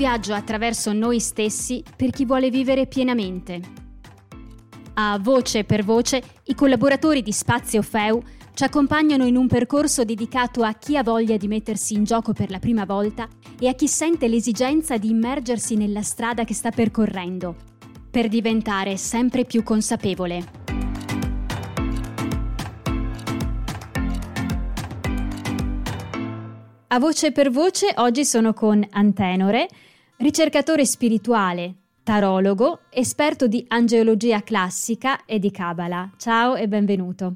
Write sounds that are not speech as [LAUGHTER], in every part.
Viaggio attraverso noi stessi per chi vuole vivere pienamente. A voce per voce, i collaboratori di Spazio Feu ci accompagnano in un percorso dedicato a chi ha voglia di mettersi in gioco per la prima volta e a chi sente l'esigenza di immergersi nella strada che sta percorrendo, per diventare sempre più consapevole. A voce per voce oggi sono con Antenore, ricercatore spirituale, tarologo, esperto di angeologia classica e di Kabbalah. Ciao e benvenuto.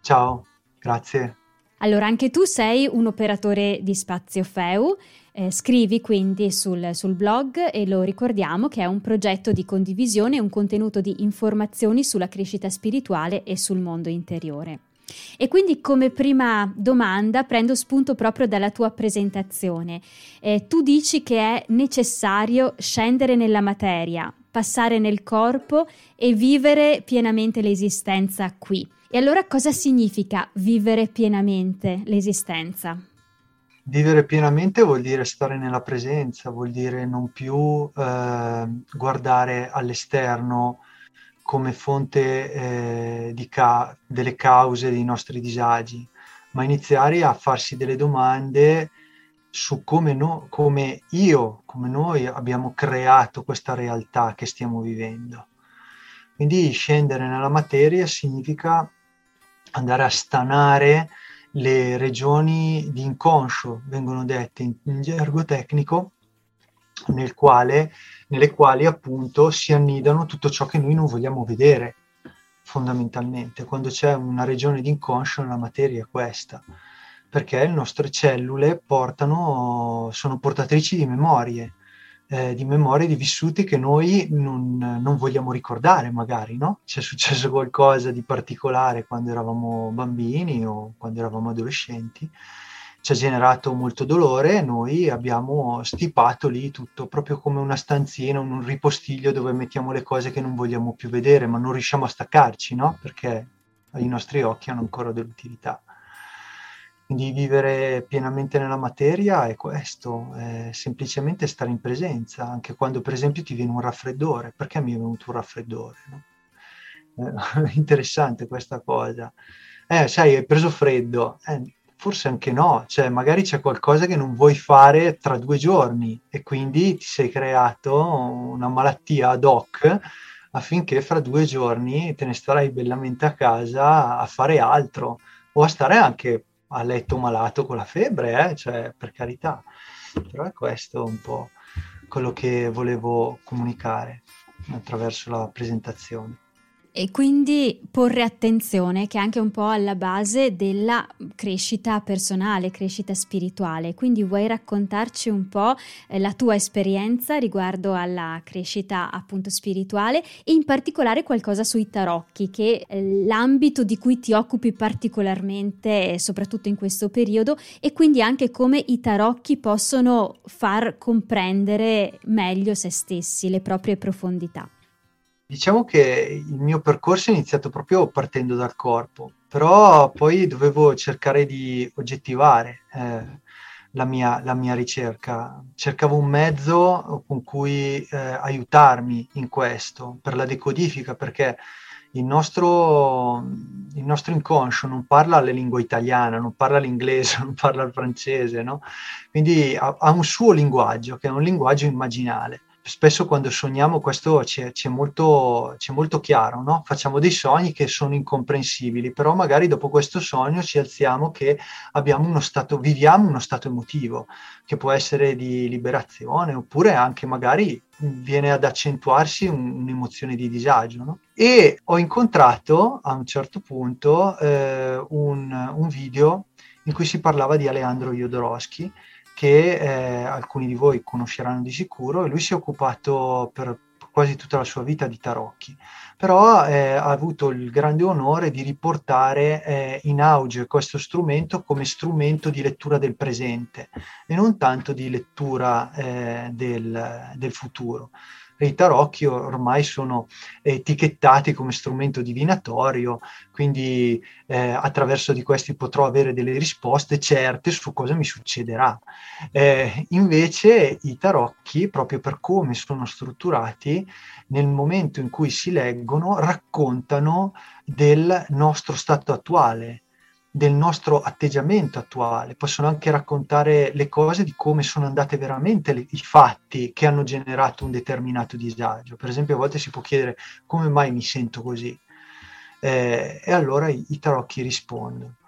Ciao, grazie. Allora, anche tu sei un operatore di Spazio Feu, eh, scrivi quindi sul, sul blog e lo ricordiamo che è un progetto di condivisione e un contenuto di informazioni sulla crescita spirituale e sul mondo interiore. E quindi come prima domanda prendo spunto proprio dalla tua presentazione. Eh, tu dici che è necessario scendere nella materia, passare nel corpo e vivere pienamente l'esistenza qui. E allora cosa significa vivere pienamente l'esistenza? Vivere pienamente vuol dire stare nella presenza, vuol dire non più eh, guardare all'esterno come fonte eh, ca- delle cause dei nostri disagi, ma iniziare a farsi delle domande su come, no, come io, come noi abbiamo creato questa realtà che stiamo vivendo. Quindi scendere nella materia significa andare a stanare le regioni di inconscio, vengono dette in, in gergo tecnico, nel quale, nelle quali appunto si annidano tutto ciò che noi non vogliamo vedere fondamentalmente. Quando c'è una regione di inconscio nella materia è questa, perché le nostre cellule portano, sono portatrici di memorie, eh, di memorie di vissuti che noi non, non, vogliamo ricordare magari, no? C'è successo qualcosa di particolare quando eravamo bambini o quando eravamo adolescenti ci ha generato molto dolore, noi abbiamo stipato lì tutto, proprio come una stanzina, un ripostiglio dove mettiamo le cose che non vogliamo più vedere, ma non riusciamo a staccarci, no? Perché i nostri occhi hanno ancora dell'utilità. Quindi vivere pienamente nella materia è questo, è semplicemente stare in presenza, anche quando per esempio ti viene un raffreddore. Perché mi è venuto un raffreddore? No? Eh, [LAUGHS] interessante questa cosa. Eh, sai, hai preso freddo. Eh, forse anche no, cioè magari c'è qualcosa che non vuoi fare tra due giorni e quindi ti sei creato una malattia ad hoc affinché fra due giorni te ne starai bellamente a casa a fare altro o a stare anche a letto malato con la febbre, eh? cioè per carità. Però è questo un po' quello che volevo comunicare attraverso la presentazione. E quindi porre attenzione che è anche un po' alla base della crescita personale, crescita spirituale. Quindi vuoi raccontarci un po' eh, la tua esperienza riguardo alla crescita appunto spirituale e in particolare qualcosa sui tarocchi, che è l'ambito di cui ti occupi particolarmente, soprattutto in questo periodo, e quindi anche come i tarocchi possono far comprendere meglio se stessi, le proprie profondità. Diciamo che il mio percorso è iniziato proprio partendo dal corpo, però poi dovevo cercare di oggettivare eh, la, mia, la, mia, ricerca. Cercavo un mezzo con cui eh, aiutarmi in questo, per la decodifica, perché il nostro, nostro inconscio non parla la lingua italiana, non parla l'inglese, [LAUGHS] non parla il francese, no? Quindi ha, ha un suo linguaggio, che è un linguaggio immaginale spesso quando sogniamo questo c'è, c'è, molto, c'è molto, chiaro, no? facciamo dei sogni che sono incomprensibili, però magari dopo questo sogno ci alziamo che uno stato, viviamo uno stato emotivo, che può essere di liberazione oppure anche magari viene ad accentuarsi un, un'emozione di disagio. No? E ho incontrato a un certo punto eh, un, un video in cui si parlava di Aleandro Jodorowsky, che eh, alcuni di voi conosceranno di sicuro, e lui si è occupato per quasi tutta la sua vita di tarocchi, però eh, ha avuto il grande onore di riportare eh, in auge questo strumento come strumento di lettura del presente e non tanto di lettura eh, del, del futuro i tarocchi ormai sono etichettati come strumento divinatorio, quindi eh, attraverso di questi potrò avere delle risposte certe su cosa mi succederà. Eh, invece i tarocchi, proprio per come sono strutturati, nel momento in cui si leggono, raccontano del nostro stato attuale, del nostro atteggiamento attuale, possono anche raccontare le cose di come sono andate veramente le, i fatti che hanno generato un determinato disagio. Per esempio, a volte si può chiedere come mai mi sento così. Eh, e allora i, i tarocchi rispondono.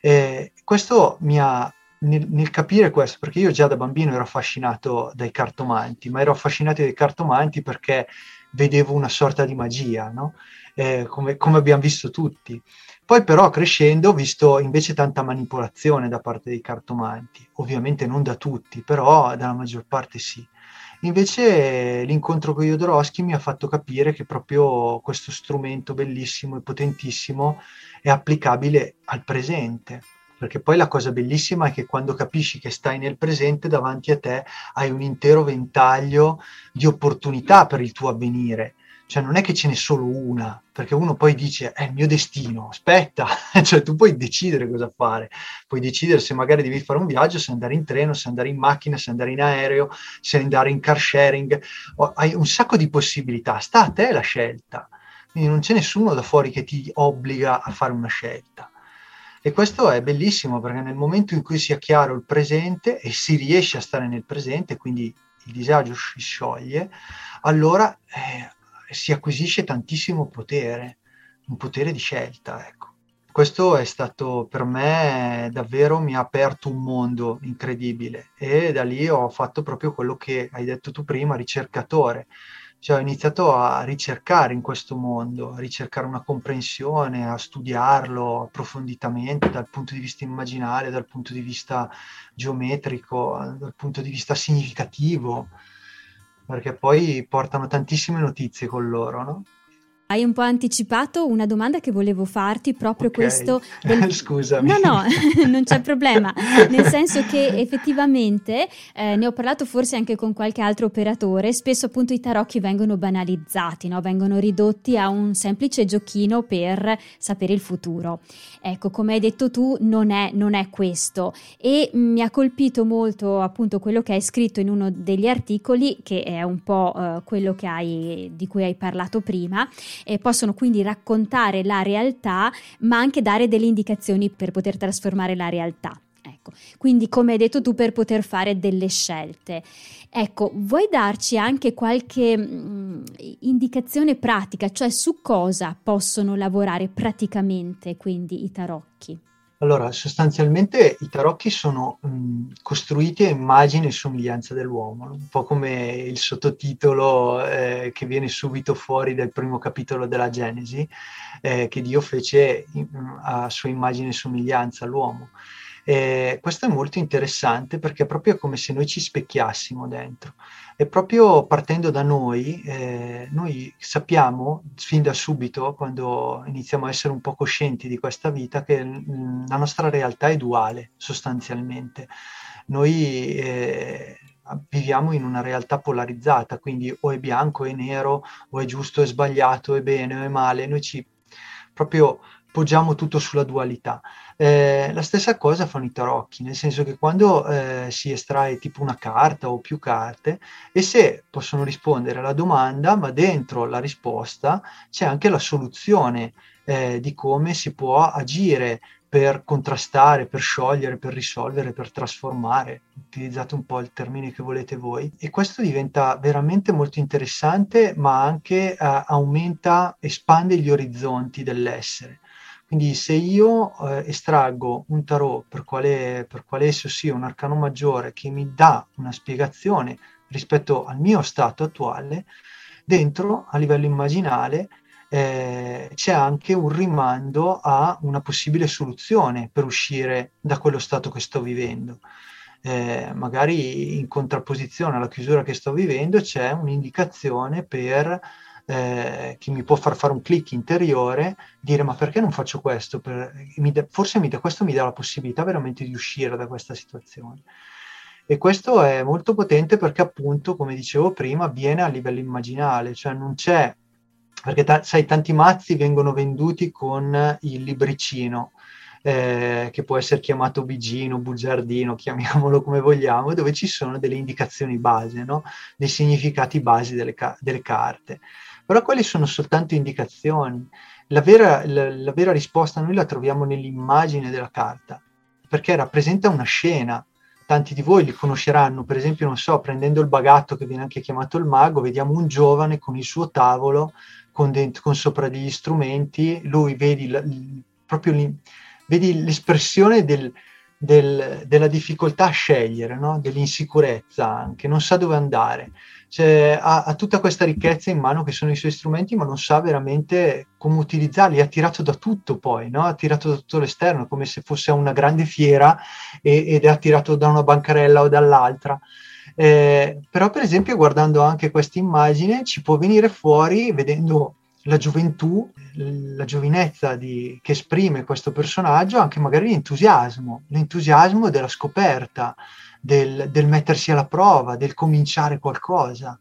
Eh, questo mi ha nel, nel, capire questo, perché io già da bambino ero affascinato dai cartomanti, ma ero affascinato dai cartomanti perché vedevo una sorta di magia, no? Eh, come, come, abbiamo visto tutti. Poi però crescendo ho visto invece tanta manipolazione da parte dei cartomanti, ovviamente non da tutti, però dalla maggior parte sì. Invece l'incontro con Jodorowsky mi ha fatto capire che proprio questo strumento bellissimo e potentissimo è applicabile al presente, perché poi la cosa bellissima è che quando capisci che stai nel presente davanti a te hai un intero ventaglio di opportunità per il tuo avvenire cioè non è che ce n'è solo una, perché uno poi dice è il mio destino, aspetta, [LAUGHS] cioè tu puoi decidere cosa fare, puoi decidere se magari devi fare un viaggio, se andare in treno, se andare in macchina, se andare in aereo, se andare in car sharing, hai un sacco di possibilità, sta a te la scelta, quindi non c'è nessuno da fuori che ti obbliga a fare una scelta. E questo è bellissimo perché nel momento in cui sia chiaro il presente e si riesce a stare nel presente, quindi il disagio si scioglie, allora eh, si acquisisce tantissimo potere, un potere di scelta, ecco. Questo è stato per me davvero, mi ha aperto un mondo incredibile e da lì ho fatto proprio quello che hai detto tu prima, ricercatore. Cioè ho iniziato a ricercare in questo mondo, a ricercare una comprensione, a studiarlo approfonditamente dal punto di vista immaginale, dal punto di vista geometrico, dal punto di vista significativo perché poi portano tantissime notizie con loro, no? Hai un po' anticipato una domanda che volevo farti, proprio okay. questo. [LAUGHS] Del... Scusami. No, no, [LAUGHS] non c'è problema. [LAUGHS] Nel senso che effettivamente eh, ne ho parlato forse anche con qualche altro operatore. Spesso appunto i tarocchi vengono banalizzati, no? vengono ridotti a un semplice giochino per sapere il futuro. Ecco, come hai detto tu, non è, non è questo. E mi ha colpito molto appunto quello che hai scritto in uno degli articoli, che è un po' eh, quello hai, di cui hai parlato prima eh, possono quindi raccontare la realtà, ma anche dare delle indicazioni per poter trasformare la realtà. Ecco, quindi come hai detto tu per poter fare delle scelte. Ecco, vuoi darci anche qualche mh, mm, indicazione pratica, cioè su cosa possono lavorare praticamente quindi i tarocchi? Allora, sostanzialmente i tarocchi sono mh, costruiti a immagine e somiglianza dell'uomo, un po' come il sottotitolo eh, che viene subito fuori dal primo capitolo della Genesi, eh, che Dio fece in, a sua immagine e somiglianza all'uomo. Eh, questo è molto interessante perché è proprio come se noi ci specchiassimo dentro. E proprio partendo da noi, eh, noi sappiamo fin da subito, quando iniziamo a essere un po' coscienti di questa vita, che la nostra realtà è duale sostanzialmente. Noi eh, viviamo in una realtà polarizzata, quindi o è bianco o è nero, o è giusto o è sbagliato, o è bene o è male. Noi ci proprio poggiamo tutto sulla dualità. Eh, la stessa cosa fanno i tarocchi, nel senso che quando eh, si estrae tipo una carta o più carte, e se possono rispondere alla domanda, ma dentro la risposta c'è anche la soluzione eh, di come si può agire per contrastare, per sciogliere, per risolvere, per trasformare. Utilizzate un po' il termine che volete voi. E questo diventa veramente molto interessante, ma anche eh, aumenta, espande gli orizzonti dell'essere. Quindi se io eh, estraggo un tarot, per quale, per quale esso sia un arcano maggiore, che mi dà una spiegazione rispetto al mio stato attuale, dentro, a livello immaginale, eh, c'è anche un rimando a una possibile soluzione per uscire da quello stato che sto vivendo. Eh, magari in contrapposizione alla chiusura che sto vivendo c'è un'indicazione per eh, che mi può far fare un click interiore, dire ma perché non faccio questo? Per, mi da, forse mi da, questo mi dà la possibilità veramente di uscire da questa situazione. E questo è molto potente perché appunto, come dicevo prima, avviene a livello immaginale, cioè non c'è, perché ta- sai, tanti mazzi vengono venduti con il libricino, eh, che può essere chiamato bigino, bugiardino, chiamiamolo come vogliamo, dove ci sono delle indicazioni base, no? dei significati basi delle, ca- delle carte però quelle sono soltanto indicazioni. La vera, la, la vera risposta noi la troviamo nell'immagine della carta, perché rappresenta una scena. Tanti di voi li conosceranno, per esempio, non so, prendendo il bagatto che viene anche chiamato il mago, vediamo un giovane con il suo tavolo, con, dentro, con sopra degli strumenti, lui vedi la, proprio vedi l'espressione del, del, della difficoltà a scegliere, no? dell'insicurezza anche, non sa dove andare cioè, ha, ha, tutta questa ricchezza in mano che sono i suoi strumenti, ma non sa veramente come utilizzarli. È attirato da tutto poi, no? ha tirato da tutto l'esterno, come se fosse una grande fiera e, ed è attirato da una bancarella o dall'altra. Eh, però, per esempio, guardando anche questa immagine, ci può venire fuori, vedendo la gioventù, la giovinezza di, che esprime questo personaggio, anche magari l'entusiasmo, l'entusiasmo della scoperta, del, del mettersi alla prova, del cominciare qualcosa.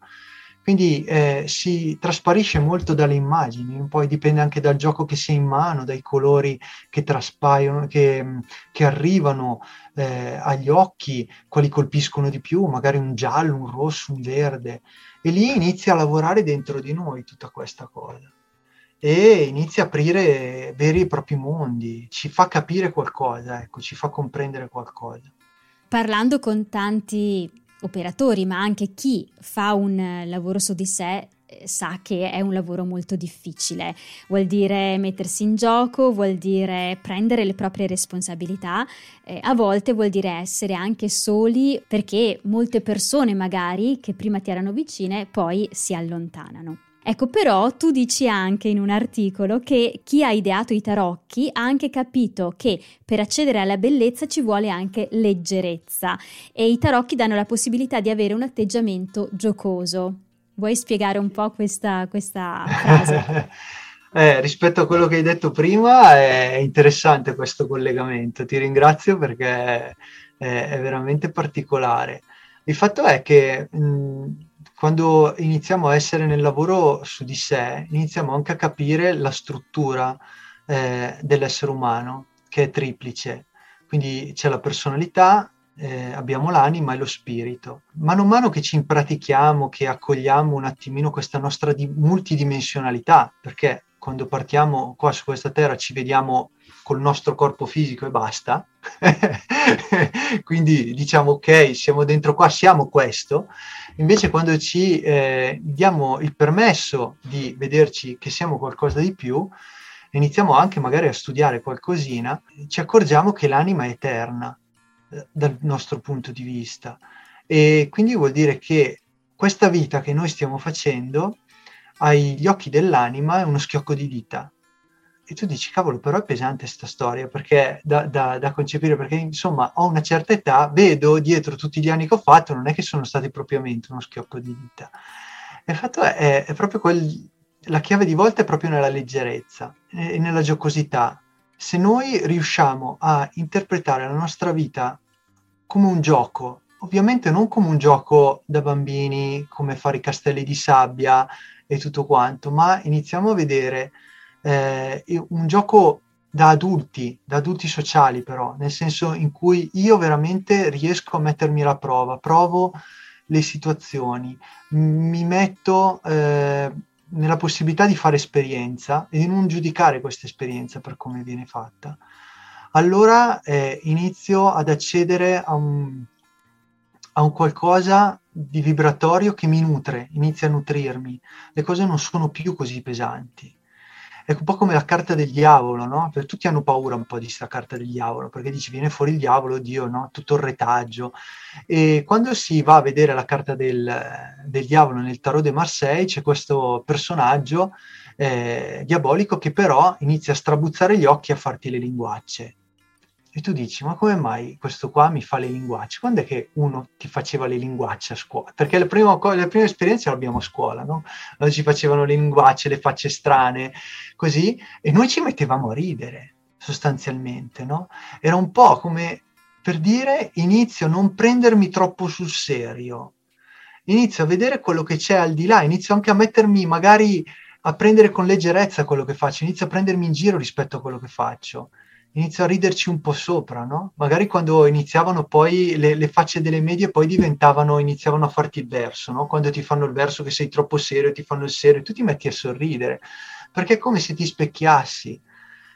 Quindi eh, si trasparisce molto dalle immagini, poi dipende anche dal gioco che si ha in mano, dai colori che traspaiono, che, che arrivano eh, agli occhi, quali colpiscono di più, magari un giallo, un rosso, un verde. E lì inizia a lavorare dentro di noi tutta questa cosa e inizia a aprire veri e propri mondi, ci fa capire qualcosa, ecco, ci fa comprendere qualcosa parlando con tanti operatori, ma anche chi fa un eh, lavoro su di sé eh, sa che è un lavoro molto difficile, vuol dire mettersi in gioco, vuol dire prendere le proprie responsabilità, eh, a volte vuol dire essere anche soli perché molte persone magari che prima ti erano vicine poi si allontanano. Ecco, però tu dici anche in un articolo che chi ha ideato i tarocchi ha anche capito che per accedere alla bellezza ci vuole anche leggerezza e i tarocchi danno la possibilità di avere un atteggiamento giocoso. Vuoi spiegare un po' questa, questa frase? [LAUGHS] eh, rispetto a quello che hai detto prima è interessante questo collegamento, ti ringrazio perché è, è veramente particolare. Il fatto è che... Mh, quando iniziamo a essere nel lavoro su di sé, iniziamo anche a capire la struttura eh, dell'essere umano, che è triplice. Quindi c'è la personalità, eh, abbiamo l'anima e lo spirito. Mano a mano che ci impratichiamo, che accogliamo un attimino questa nostra di- multidimensionalità, perché quando partiamo qua su questa terra ci vediamo col nostro corpo fisico e basta, [LAUGHS] quindi diciamo ok, siamo dentro qua, siamo questo, Invece quando ci eh, diamo il permesso di vederci che siamo qualcosa di più, iniziamo anche magari a studiare qualcosina, ci accorgiamo che l'anima è eterna eh, dal nostro punto di vista. E quindi vuol dire che questa vita che noi stiamo facendo, agli occhi dell'anima, è uno schiocco di dita e tu dici, cavolo, però è pesante questa storia, perché da, da, da, concepire, perché insomma ho una certa età, vedo dietro tutti gli anni che ho fatto, non è che sono stati propriamente uno schiocco di dita. E il fatto è, è proprio quel, la chiave di volta è proprio nella leggerezza e nella giocosità. Se noi riusciamo a interpretare la nostra vita come un gioco, ovviamente non come un gioco da bambini, come fare i castelli di sabbia e tutto quanto, ma iniziamo a vedere eh, un gioco da adulti, da adulti sociali però, nel senso in cui io veramente riesco a mettermi alla prova, provo le situazioni, mi metto, eh, nella possibilità di fare esperienza e di non giudicare questa esperienza per come viene fatta, allora eh, inizio ad accedere a un, a un qualcosa di vibratorio che mi nutre, inizia a nutrirmi. Le cose non sono più così pesanti. È un po' come la carta del diavolo, no? Perché tutti hanno paura un po' di questa carta del diavolo, perché dici viene fuori il diavolo, Dio, no? Tutto il retaggio. E quando si va a vedere la carta del, del diavolo nel tarot de Marseille, c'è questo personaggio eh, diabolico che però inizia a strabuzzare gli occhi e a farti le linguacce. E tu dici, ma come mai questo qua mi fa le linguacce? Quando è che uno ti faceva le linguacce a scuola? Perché le prime, le prime esperienze le abbiamo a scuola, no? Allora ci facevano le linguacce, le facce strane, così, e noi ci mettevamo a ridere, sostanzialmente, no? Era un po' come per dire, inizio a non prendermi troppo sul serio, inizio a vedere quello che c'è al di là, inizio anche a mettermi magari a prendere con leggerezza quello che faccio, inizio a prendermi in giro rispetto a quello che faccio inizio a riderci un po' sopra, no? Magari quando iniziavano poi le, le, facce delle medie poi diventavano, iniziavano a farti il verso, no? Quando ti fanno il verso che sei troppo serio ti fanno il serio, tu ti metti a sorridere, perché è come se ti specchiassi.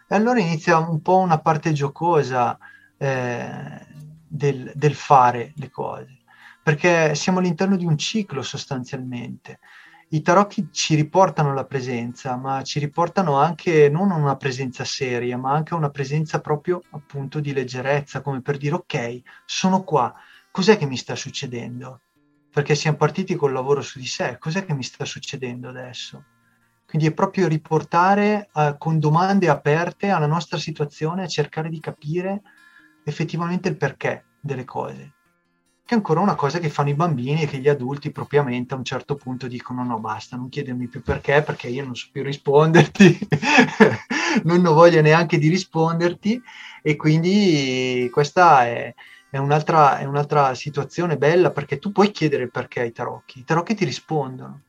E allora inizia un po' una parte giocosa eh, del, del fare le cose, perché siamo all'interno di un ciclo sostanzialmente i tarocchi ci riportano la presenza, ma ci riportano anche non una presenza seria, ma anche una presenza proprio appunto di leggerezza, come per dire ok, sono qua, cos'è che mi sta succedendo? Perché siamo partiti col lavoro su di sé, cos'è che mi sta succedendo adesso? Quindi è proprio riportare uh, con domande aperte alla nostra situazione, a cercare di capire effettivamente il perché delle cose che è ancora una cosa che fanno i bambini e che gli adulti propriamente a un certo punto dicono no basta, non chiedermi più perché perché io non so più risponderti, [LAUGHS] non ho voglia neanche di risponderti. E quindi questa è, è, un'altra, è un'altra situazione bella perché tu puoi chiedere perché ai tarocchi, i tarocchi ti rispondono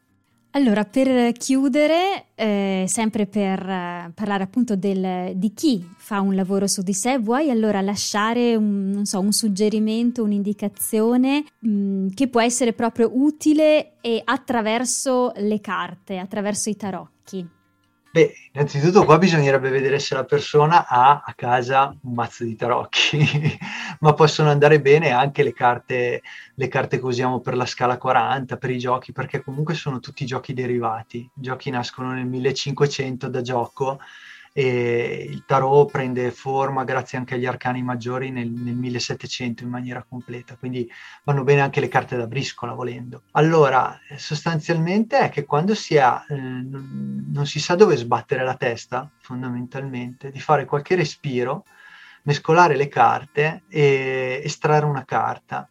allora, per chiudere, eh, sempre per eh, parlare appunto del, di chi fa un lavoro su di sé, vuoi allora lasciare un, so, un suggerimento, un'indicazione mh, mm, che può essere proprio utile e attraverso le carte, attraverso i tarocchi? Beh, innanzitutto qua bisognerebbe vedere se la persona ha a casa un mazzo di tarocchi, [LAUGHS] ma possono andare bene anche le carte, le carte che usiamo per la scala 40, per i giochi, perché comunque sono tutti giochi derivati. I giochi nascono nel 1500 da gioco e il tarot prende forma grazie anche agli arcani maggiori nel, nel, 1700 in maniera completa, quindi vanno bene anche le carte da briscola volendo. Allora, sostanzialmente è che quando si ha, eh, non, non si sa dove sbattere la testa, fondamentalmente, di fare qualche respiro, mescolare le carte e estrarre una carta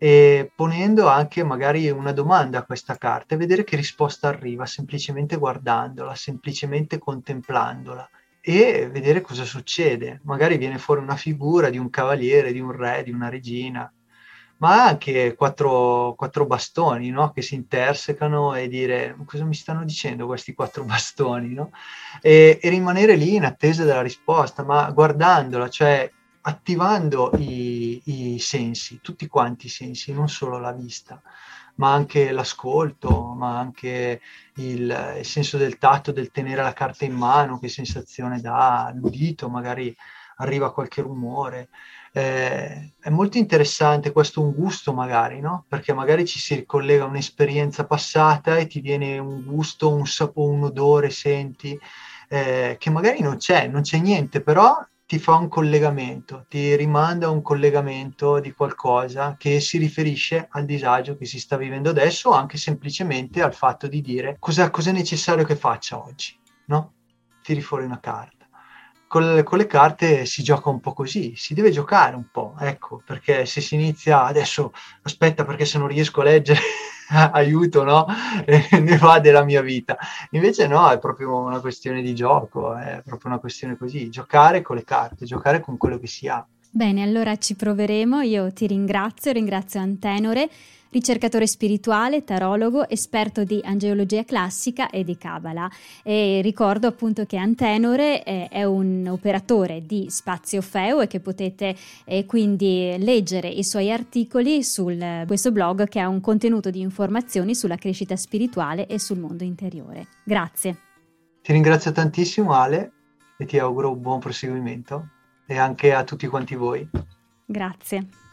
e ponendo anche magari una domanda a questa carta e vedere che risposta arriva semplicemente guardandola, semplicemente contemplandola e vedere cosa succede. Magari viene fuori una figura di un cavaliere, di un re, di una regina, ma anche quattro, quattro bastoni no? che si intersecano e dire cosa mi stanno dicendo questi quattro [LAUGHS] bastoni no? e, e, rimanere lì in attesa della risposta, ma guardandola, cioè attivando i, i sensi, tutti quanti i sensi, non solo la vista ma anche l'ascolto, ma anche il, il, senso del tatto, del tenere la carta in mano, che sensazione dà, l'udito, magari arriva qualche rumore. Eh, è molto interessante questo un gusto magari, no? Perché magari ci si ricollega a un'esperienza passata e ti viene un gusto, un sapore, un odore, senti, eh, che magari non c'è, non c'è niente, però ti fa un collegamento, ti rimanda un collegamento di qualcosa che si riferisce al disagio che si sta vivendo adesso o anche semplicemente al fatto di dire cosa, cosa è necessario che faccia oggi, no? Tiri fuori una carta. Con con le, carte si gioca un po' così, si deve giocare un po', ecco, perché se si inizia adesso, aspetta perché se non riesco a leggere [LAUGHS] aiuto, no? [LAUGHS] ne va della mia vita. Invece no, è proprio una questione di gioco, è proprio una questione così, giocare con le carte, giocare con quello che si ha. Bene, allora ci proveremo. Io ti ringrazio, ringrazio Antenore, ricercatore spirituale, tarologo, esperto di angeologia classica e di Kabbalah. E ricordo appunto che Antenore è, è un operatore di Spazio Feo e che potete eh, quindi leggere i suoi articoli su questo blog che ha un contenuto di informazioni sulla crescita spirituale e sul mondo interiore. Grazie. Ti ringrazio tantissimo Ale e ti auguro un buon proseguimento e anche a tutti quanti voi. Grazie.